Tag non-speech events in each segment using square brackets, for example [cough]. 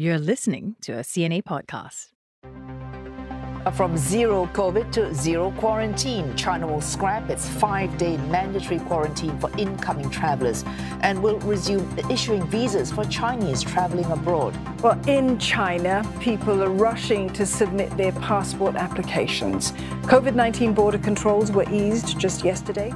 You're listening to a CNA podcast. From zero COVID to zero quarantine, China will scrap its five day mandatory quarantine for incoming travelers and will resume issuing visas for Chinese traveling abroad. Well, in China, people are rushing to submit their passport applications. COVID 19 border controls were eased just yesterday.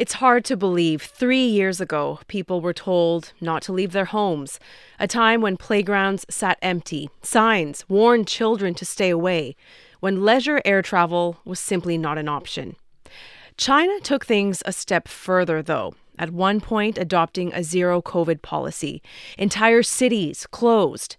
It's hard to believe three years ago people were told not to leave their homes, a time when playgrounds sat empty, signs warned children to stay away, when leisure air travel was simply not an option. China took things a step further, though, at one point adopting a zero COVID policy. Entire cities closed.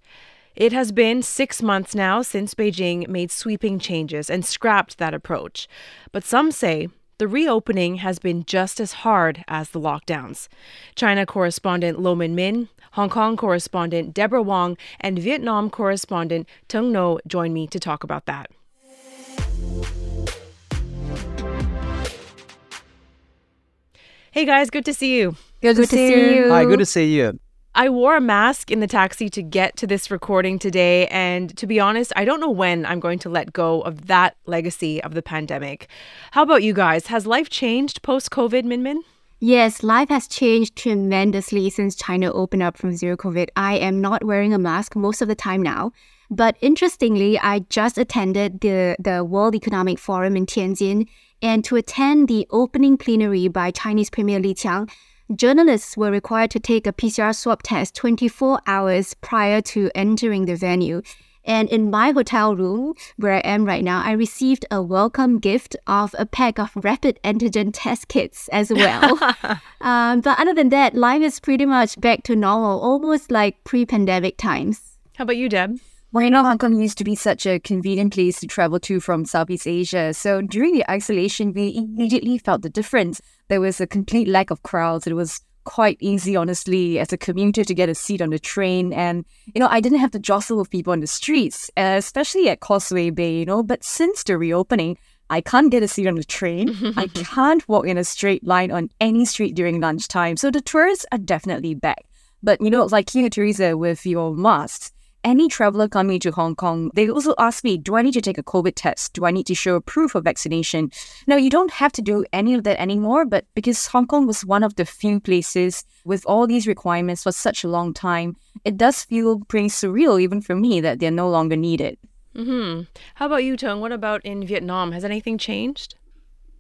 It has been six months now since Beijing made sweeping changes and scrapped that approach. But some say the reopening has been just as hard as the lockdowns. China correspondent Low Min Min, Hong Kong correspondent Deborah Wong, and Vietnam correspondent Tung Ngo join me to talk about that. Hey guys, good to see you. Good, good to, see, see you. Hi, good to see you. I wore a mask in the taxi to get to this recording today. And to be honest, I don't know when I'm going to let go of that legacy of the pandemic. How about you guys? Has life changed post COVID, Min Min? Yes, life has changed tremendously since China opened up from zero COVID. I am not wearing a mask most of the time now. But interestingly, I just attended the, the World Economic Forum in Tianjin. And to attend the opening plenary by Chinese Premier Li Qiang, journalists were required to take a PCR swab test 24 hours prior to entering the venue. And in my hotel room, where I am right now, I received a welcome gift of a pack of rapid antigen test kits as well. [laughs] um, but other than that, life is pretty much back to normal, almost like pre pandemic times. How about you, Deb? Well, you know, Hong Kong used to be such a convenient place to travel to from Southeast Asia. So during the isolation, we immediately felt the difference. There was a complete lack of crowds. It was quite easy, honestly, as a commuter to get a seat on the train. And, you know, I didn't have to jostle with people on the streets, uh, especially at Causeway Bay, you know. But since the reopening, I can't get a seat on the train. I [laughs] can't walk in a straight line on any street during lunchtime. So the tourists are definitely back. But, you know, like you, Teresa, with your masks, any traveler coming to Hong Kong, they also ask me, do I need to take a COVID test? Do I need to show proof of vaccination? Now, you don't have to do any of that anymore, but because Hong Kong was one of the few places with all these requirements for such a long time, it does feel pretty surreal, even for me, that they're no longer needed. Hmm. How about you, Tung? What about in Vietnam? Has anything changed?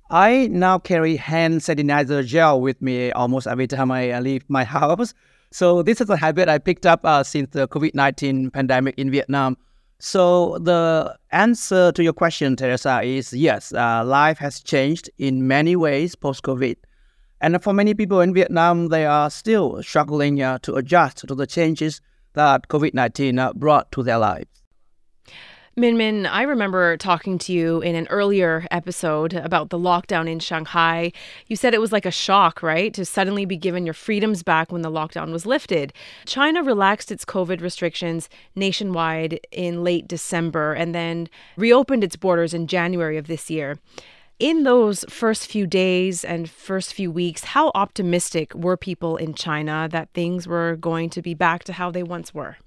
I now carry hand sanitizer gel with me almost every time I leave my [laughs] house. So this is a habit I picked up uh, since the COVID-19 pandemic in Vietnam. So the answer to your question, Teresa, is yes, uh, life has changed in many ways post-COVID. And for many people in Vietnam, they are still struggling uh, to adjust to the changes that COVID-19 uh, brought to their lives. Min Min, I remember talking to you in an earlier episode about the lockdown in Shanghai. You said it was like a shock, right? To suddenly be given your freedoms back when the lockdown was lifted. China relaxed its COVID restrictions nationwide in late December and then reopened its borders in January of this year. In those first few days and first few weeks, how optimistic were people in China that things were going to be back to how they once were?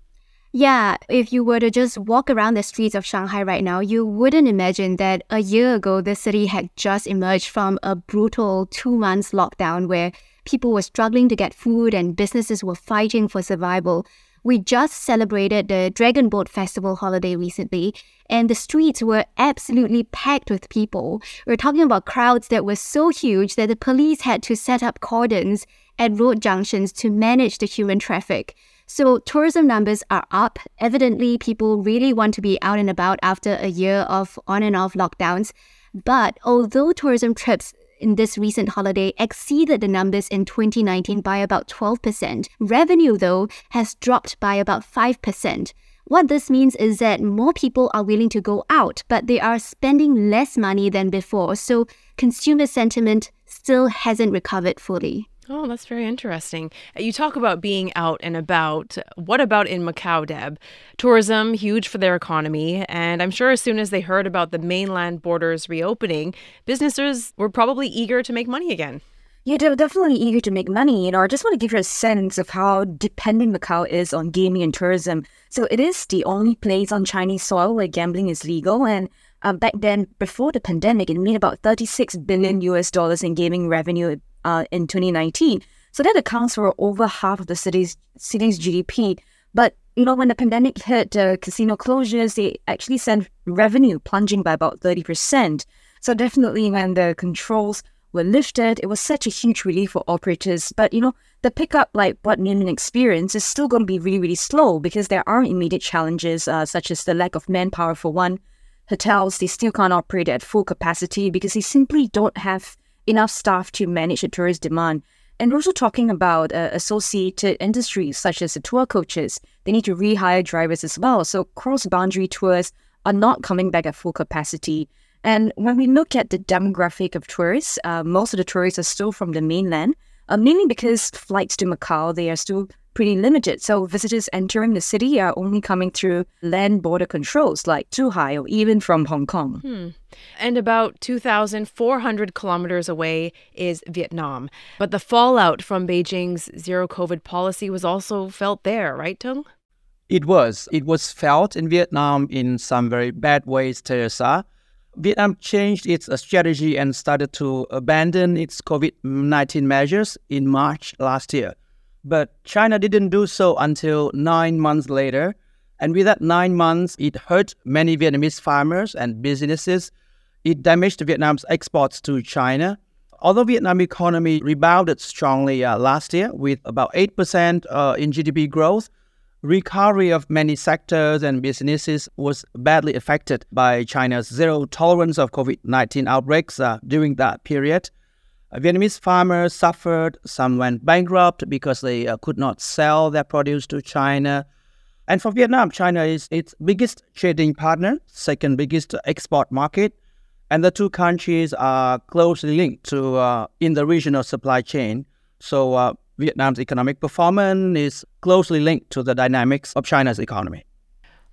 Yeah, if you were to just walk around the streets of Shanghai right now, you wouldn't imagine that a year ago the city had just emerged from a brutal two months lockdown where people were struggling to get food and businesses were fighting for survival. We just celebrated the Dragon Boat Festival holiday recently, and the streets were absolutely packed with people. We're talking about crowds that were so huge that the police had to set up cordons at road junctions to manage the human traffic. So tourism numbers are up. Evidently, people really want to be out and about after a year of on and off lockdowns. But although tourism trips in this recent holiday exceeded the numbers in 2019 by about 12%, revenue, though, has dropped by about 5%. What this means is that more people are willing to go out, but they are spending less money than before, so consumer sentiment still hasn't recovered fully. Oh, that's very interesting. You talk about being out and about. What about in Macau, Deb? Tourism, huge for their economy. And I'm sure as soon as they heard about the mainland borders reopening, businesses were probably eager to make money again. Yeah, they're definitely eager to make money. You know, I just want to give you a sense of how dependent Macau is on gaming and tourism. So it is the only place on Chinese soil where gambling is legal. And uh, back then, before the pandemic, it made about 36 billion US dollars in gaming revenue uh, in 2019. So that accounts for over half of the city's city's GDP. But you know, when the pandemic hit, uh, casino closures, they actually sent revenue plunging by about 30%. So definitely when the controls were lifted, it was such a huge relief for operators. But you know, the pickup, like what Min Min experienced, is still going to be really, really slow because there are immediate challenges, uh, such as the lack of manpower for one. Hotels, they still can't operate at full capacity because they simply don't have enough staff to manage the tourist demand. And we're also talking about uh, associated industries such as the tour coaches. They need to rehire drivers as well. So cross boundary tours are not coming back at full capacity. And when we look at the demographic of tourists, uh, most of the tourists are still from the mainland, uh, mainly because flights to Macau, they are still pretty limited. So visitors entering the city are only coming through land border controls like Zhuhai or even from Hong Kong. Hmm. And about 2,400 kilometers away is Vietnam. But the fallout from Beijing's zero COVID policy was also felt there, right, Tung? It was. It was felt in Vietnam in some very bad ways, Teresa. Vietnam changed its uh, strategy and started to abandon its COVID 19 measures in March last year. But China didn't do so until nine months later. And with that nine months, it hurt many Vietnamese farmers and businesses. It damaged Vietnam's exports to China. Although Vietnam economy rebounded strongly uh, last year with about 8% uh, in GDP growth, recovery of many sectors and businesses was badly affected by China's zero tolerance of COVID 19 outbreaks uh, during that period. Vietnamese farmers suffered, some went bankrupt because they uh, could not sell their produce to China. And for Vietnam, China is its biggest trading partner, second biggest export market, and the two countries are closely linked to uh, in the regional supply chain. So uh, Vietnam's economic performance is closely linked to the dynamics of China's economy.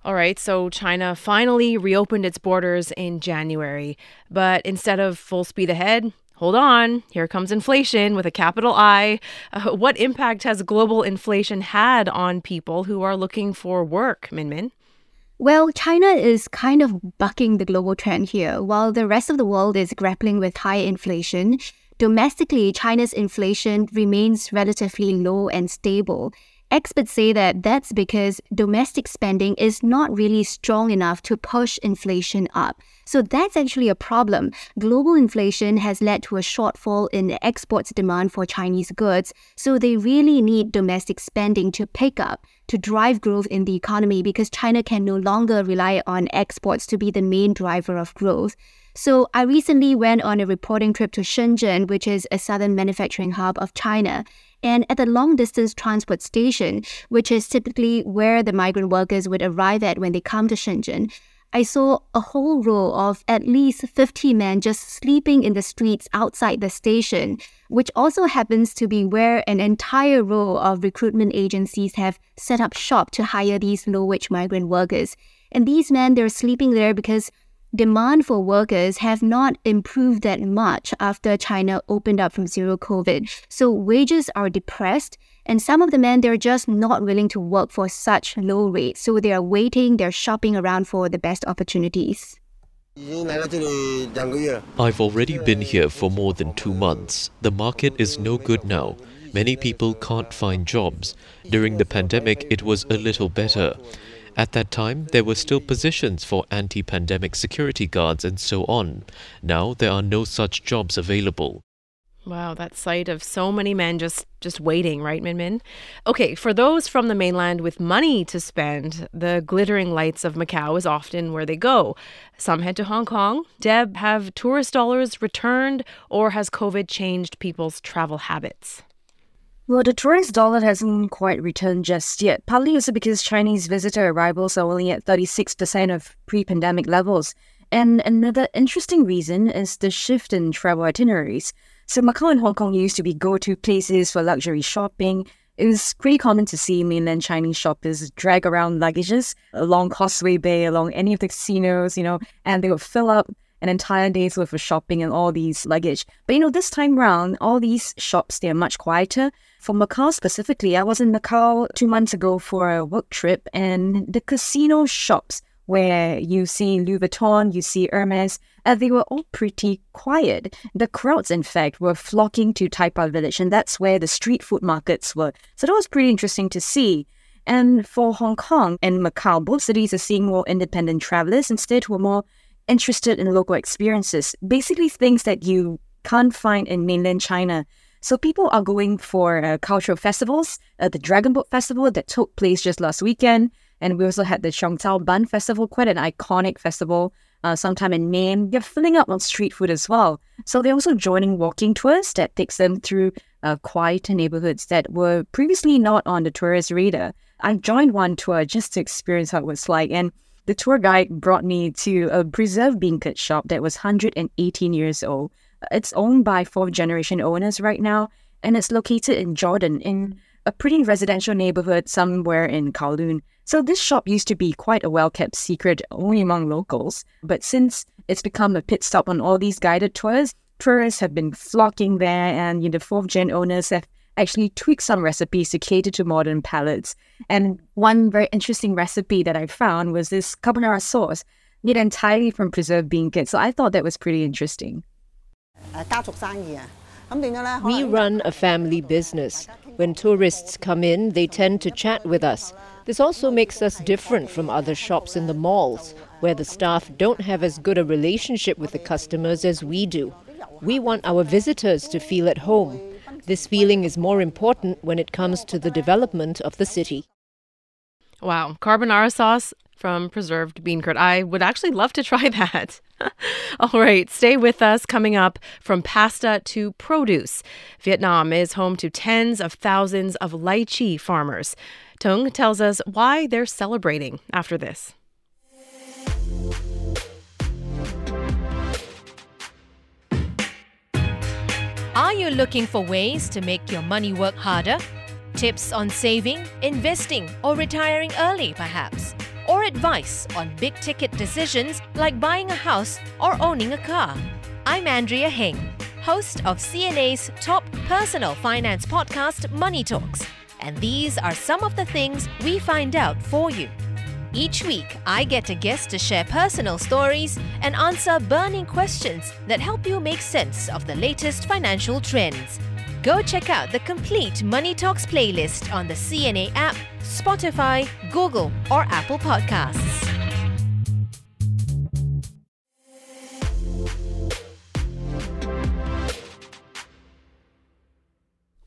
All right, so China finally reopened its borders in January, but instead of full speed ahead, hold on, here comes inflation with a capital I. Uh, what impact has global inflation had on people who are looking for work, Min Min? Well, China is kind of bucking the global trend here. While the rest of the world is grappling with high inflation, Domestically, China's inflation remains relatively low and stable. Experts say that that's because domestic spending is not really strong enough to push inflation up. So that's actually a problem. Global inflation has led to a shortfall in exports demand for Chinese goods, so they really need domestic spending to pick up to drive growth in the economy because China can no longer rely on exports to be the main driver of growth. So I recently went on a reporting trip to Shenzhen, which is a southern manufacturing hub of China. And at the long distance transport station, which is typically where the migrant workers would arrive at when they come to Shenzhen, I saw a whole row of at least 50 men just sleeping in the streets outside the station, which also happens to be where an entire row of recruitment agencies have set up shop to hire these low wage migrant workers. And these men, they're sleeping there because demand for workers have not improved that much after China opened up from zero COVID. So wages are depressed, and some of the men they're just not willing to work for such low rates. So they are waiting, they're shopping around for the best opportunities. I've already been here for more than two months. The market is no good now. Many people can't find jobs. During the pandemic, it was a little better. At that time, there were still positions for anti pandemic security guards and so on. Now there are no such jobs available. Wow, that sight of so many men just just waiting, right, Min Min? Okay, for those from the mainland with money to spend, the glittering lights of Macau is often where they go. Some head to Hong Kong. Deb, have tourist dollars returned, or has COVID changed people's travel habits? Well, the tourist dollar hasn't quite returned just yet, partly also because Chinese visitor arrivals are only at 36% of pre pandemic levels. And another interesting reason is the shift in travel itineraries. So, Macau and Hong Kong used to be go to places for luxury shopping. It was pretty common to see mainland Chinese shoppers drag around luggages along Causeway Bay, along any of the casinos, you know, and they would fill up an entire day's worth of shopping and all these luggage. But you know, this time round, all these shops, they're much quieter. For Macau specifically, I was in Macau two months ago for a work trip and the casino shops where you see Louis Vuitton, you see Hermes, and uh, they were all pretty quiet. The crowds, in fact, were flocking to Taipa Village, and that's where the street food markets were. So that was pretty interesting to see. And for Hong Kong and Macau, both cities are seeing more independent travelers instead are more interested in local experiences, basically things that you can't find in mainland China. So people are going for uh, cultural festivals, uh, the Dragon Boat Festival that took place just last weekend, and we also had the Cheung Chau Bun Festival, quite an iconic festival, uh, sometime in May. They're filling up on street food as well. So they're also joining walking tours that takes them through uh, quieter neighborhoods that were previously not on the tourist radar. I joined one tour just to experience how it was like. And the tour guide brought me to a preserved beancurd shop that was 118 years old. It's owned by fourth generation owners right now, and it's located in Jordan in a pretty residential neighborhood somewhere in Kowloon. So this shop used to be quite a well-kept secret only among locals, but since it's become a pit stop on all these guided tours, tourists have been flocking there and you know, the fourth gen owners have actually tweak some recipes to cater to modern palates. And one very interesting recipe that I found was this carbonara sauce made entirely from preserved bean beancurd. So I thought that was pretty interesting. We run a family business. When tourists come in, they tend to chat with us. This also makes us different from other shops in the malls, where the staff don't have as good a relationship with the customers as we do. We want our visitors to feel at home. This feeling is more important when it comes to the development of the city. Wow, carbonara sauce from preserved bean curd. I would actually love to try [laughs] that. All right, stay with us. Coming up from pasta to produce. Vietnam is home to tens of thousands of lychee farmers. Tung tells us why they're celebrating after this. Are you looking for ways to make your money work harder? Tips on saving, investing, or retiring early, perhaps? Or advice on big ticket decisions like buying a house or owning a car? I'm Andrea Heng, host of CNA's top personal finance podcast, Money Talks and these are some of the things we find out for you. Each week, I get a guest to share personal stories and answer burning questions that help you make sense of the latest financial trends. Go check out the complete Money Talks playlist on the CNA app, Spotify, Google, or Apple Podcasts.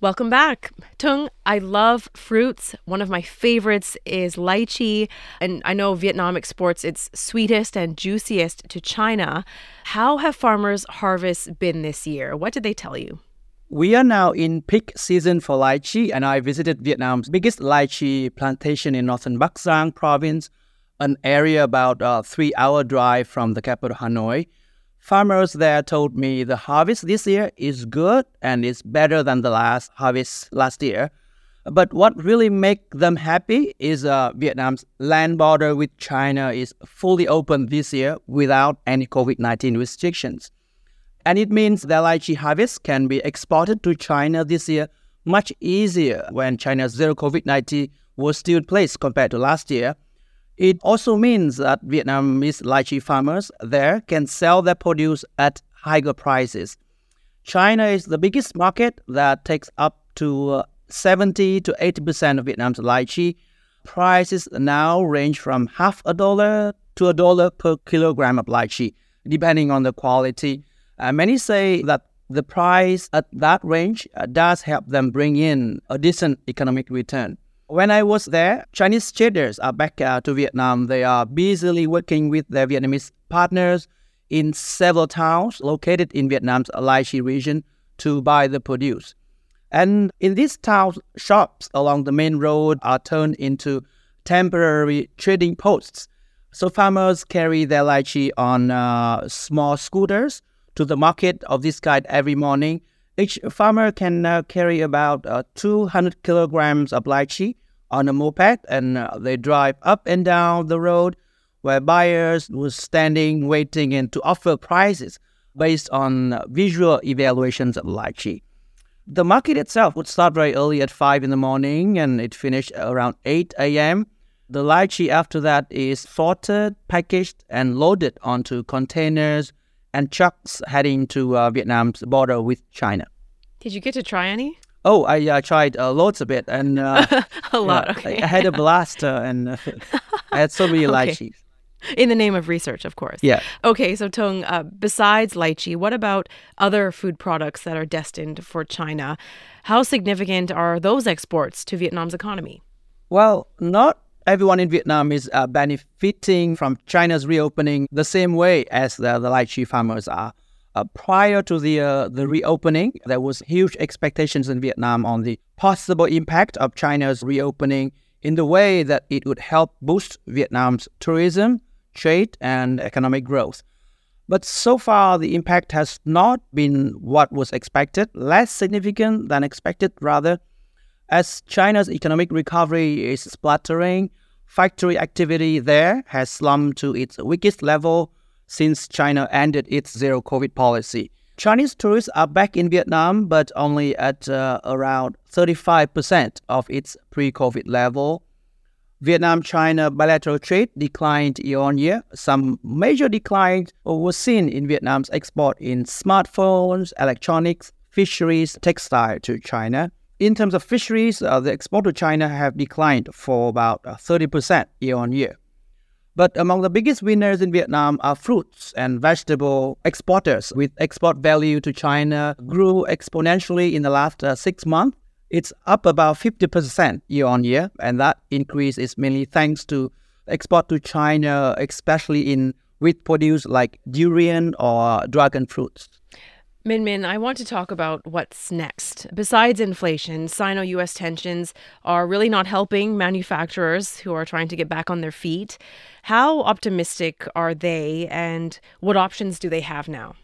Welcome back. Tung, I love fruits. One of my favorites is lychee. And I know Vietnam exports its sweetest and juiciest to China. How have farmers' harvests been this year? What did they tell you? We are now in peak season for lychee, and I visited Vietnam's biggest lychee plantation in northern Bắc Giang province, an area about a three hour drive from the capital Hanoi. Farmers there told me the harvest this year is good and it's better than the last harvest last year. But what really make them happy is uh, Vietnam's land border with China is fully open this year without any COVID-19 restrictions. And it means the lychee harvest can be exported to China this year much easier when China's zero COVID-19 was still in place compared to last year. It also means that Vietnamese lychee farmers there can sell their produce at higher prices. China is the biggest market that takes up to uh, 70 to 80% of Vietnam's lychee. Prices now range from half a dollar to a dollar per kilogram of lychee, depending on the quality. Uh, many say that the price at that range uh, does help them bring in a decent economic return. When I was there, Chinese traders are back uh, to Vietnam. They are busily working with their Vietnamese partners in several towns located in Vietnam's Lai Chi region to buy the produce. And in these towns, shops along the main road are turned into temporary trading posts. So farmers carry their lychee on uh, small scooters to the market of this kind every morning each farmer can uh, carry about uh, 200 kilograms of lychee on a moped and uh, they drive up and down the road where buyers were standing, waiting, and to offer prices based on visual evaluations of lychee. The market itself would start very early at 5 in the morning and it finished around 8 a.m. The lychee after that is sorted, packaged, and loaded onto containers and trucks heading to uh, Vietnam's border with China. Did you get to try any? Oh, I uh, tried uh, loads of it, and uh, [laughs] a lot. okay. I, had a blast, uh, and uh, I had so many [laughs] Okay. lychees. In the name of research, of course. Yeah. Okay, so Tung, uh, besides lychee, what about other food products that are destined for China? How significant are those exports to Vietnam's economy? Well, not everyone in Vietnam is uh, benefiting from China's reopening the same way as the, the lychee farmers are. Uh, prior to the uh, the reopening, there was huge expectations in Vietnam on the possible impact of China's reopening in the way that it would help boost Vietnam's tourism, trade, and economic growth. But so far, the impact has not been what was expected, less significant than expected, rather. As China's economic recovery is splattering, factory activity there has slumped to its weakest level since China ended its zero COVID policy. Chinese tourists are back in Vietnam, but only at uh, around 35% of its pre COVID level. Vietnam China bilateral trade declined year on year. Some major declines were seen in Vietnam's export in smartphones, electronics, fisheries, textile to China. In terms of fisheries, uh, the export to China have declined for about uh, 30% year on year. But among the biggest winners in Vietnam are fruits and vegetable exporters, with export value to China grew exponentially in the last uh, six months. It's up about 50% year on year, and that increase is mainly thanks to export to China, especially in wheat produce like durian or dragon fruits. Min Min, I want to talk about what's next. Besides inflation, Sino US tensions are really not helping manufacturers who are trying to get back on their feet. How optimistic are they, and what options do they have now?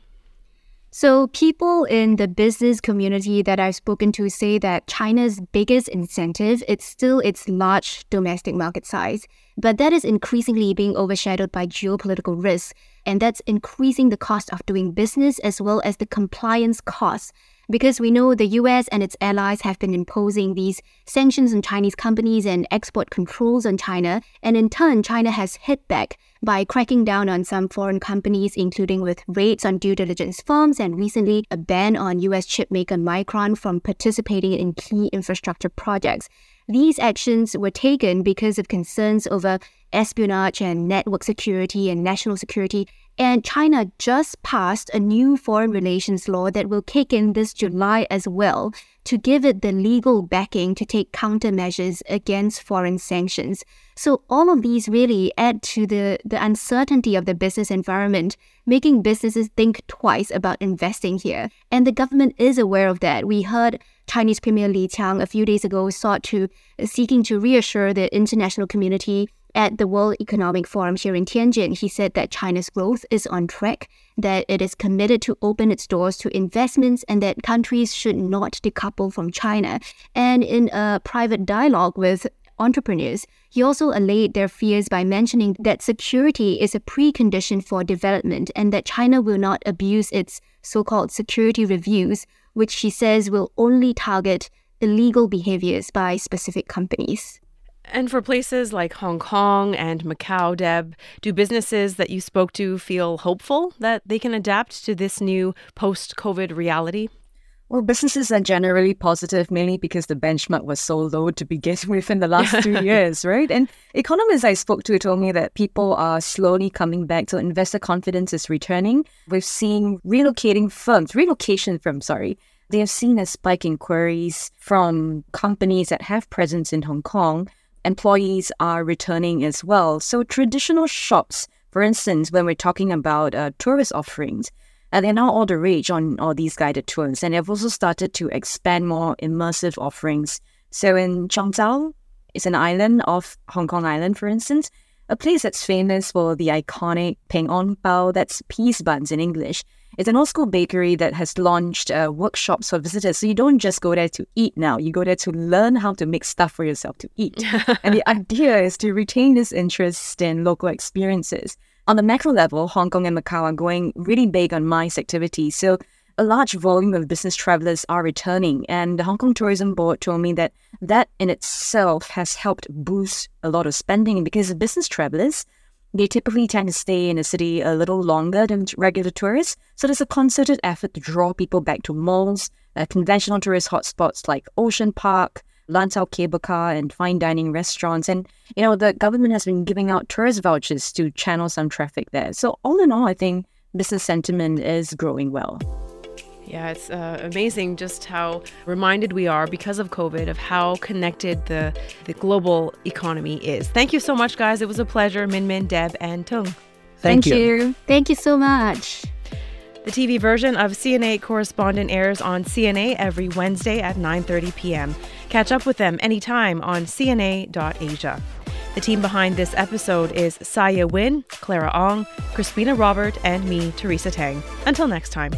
So, people in the business community that I've spoken to say that China's biggest incentive is still its large domestic market size, but that is increasingly being overshadowed by geopolitical risks, and that's increasing the cost of doing business as well as the compliance costs. Because we know the US and its allies have been imposing these sanctions on Chinese companies and export controls on China, and in turn, China has hit back by cracking down on some foreign companies, including with raids on due diligence firms and recently a ban on US chipmaker Micron from participating in key infrastructure projects. These actions were taken because of concerns over espionage and network security and national security. And China just passed a new foreign relations law that will kick in this July as well to give it the legal backing to take countermeasures against foreign sanctions. So all of these really add to the, the uncertainty of the business environment, making businesses think twice about investing here. And the government is aware of that. We heard Chinese Premier Li Qiang a few days ago sought to uh, seeking to reassure the international community at the World Economic Forum here in Tianjin, he said that China's growth is on track, that it is committed to open its doors to investments, and that countries should not decouple from China. And in a private dialogue with entrepreneurs, he also allayed their fears by mentioning that security is a precondition for development and that China will not abuse its so called security reviews, which he says will only target illegal behaviors by specific companies. And for places like Hong Kong and Macau, Deb, do businesses that you spoke to feel hopeful that they can adapt to this new post COVID reality? Well, businesses are generally positive, mainly because the benchmark was so low to begin [laughs] with in the last two [laughs] years, right? And economists I spoke to told me that people are slowly coming back, so investor confidence is returning. We've seen relocating firms, relocation firms, sorry. They have seen a spike in queries from companies that have presence in Hong Kong. Employees are returning as well. So traditional shops, for instance, when we're talking about uh, tourist offerings, and they're now all the rage on all these guided tours. And they've also started to expand more immersive offerings. So in Cheung Chau, it's an island off Hong Kong Island, for instance, a place that's famous for the iconic Peng On Bao, that's peace buns in English. It's an old school bakery that has launched uh, workshops for visitors. So you don't just go there to eat now, you go there to learn how to make stuff for yourself to eat. [laughs] and the idea is to retain this interest in local experiences. On the macro level, Hong Kong and Macau are going really big on MICE activities. So a large volume of business travelers are returning. And the Hong Kong Tourism Board told me that that in itself has helped boost a lot of spending because business travelers they typically tend to stay in a city a little longer than regular tourists. So there's a concerted effort to draw people back to malls, uh, conventional tourist hotspots like Ocean Park, Lantau Cable Car, and fine dining restaurants. And, you know, the government has been giving out tourist vouchers to channel some traffic there. So all in all, I think business sentiment is growing well. Yeah, it's uh, amazing just how reminded we are because of COVID of how connected the, the global economy is. Thank you so much, guys. It was a pleasure. Min Min, Deb, and Tung. Thank, Thank you. you. Thank you so much. The TV version of CNA Correspondent airs on CNA every Wednesday at 9:30 p.m. Catch up with them anytime on cna.asia. The team behind this episode is Saya Win, Clara Ong, Crispina Robert, and me, Teresa Tang. Until next time.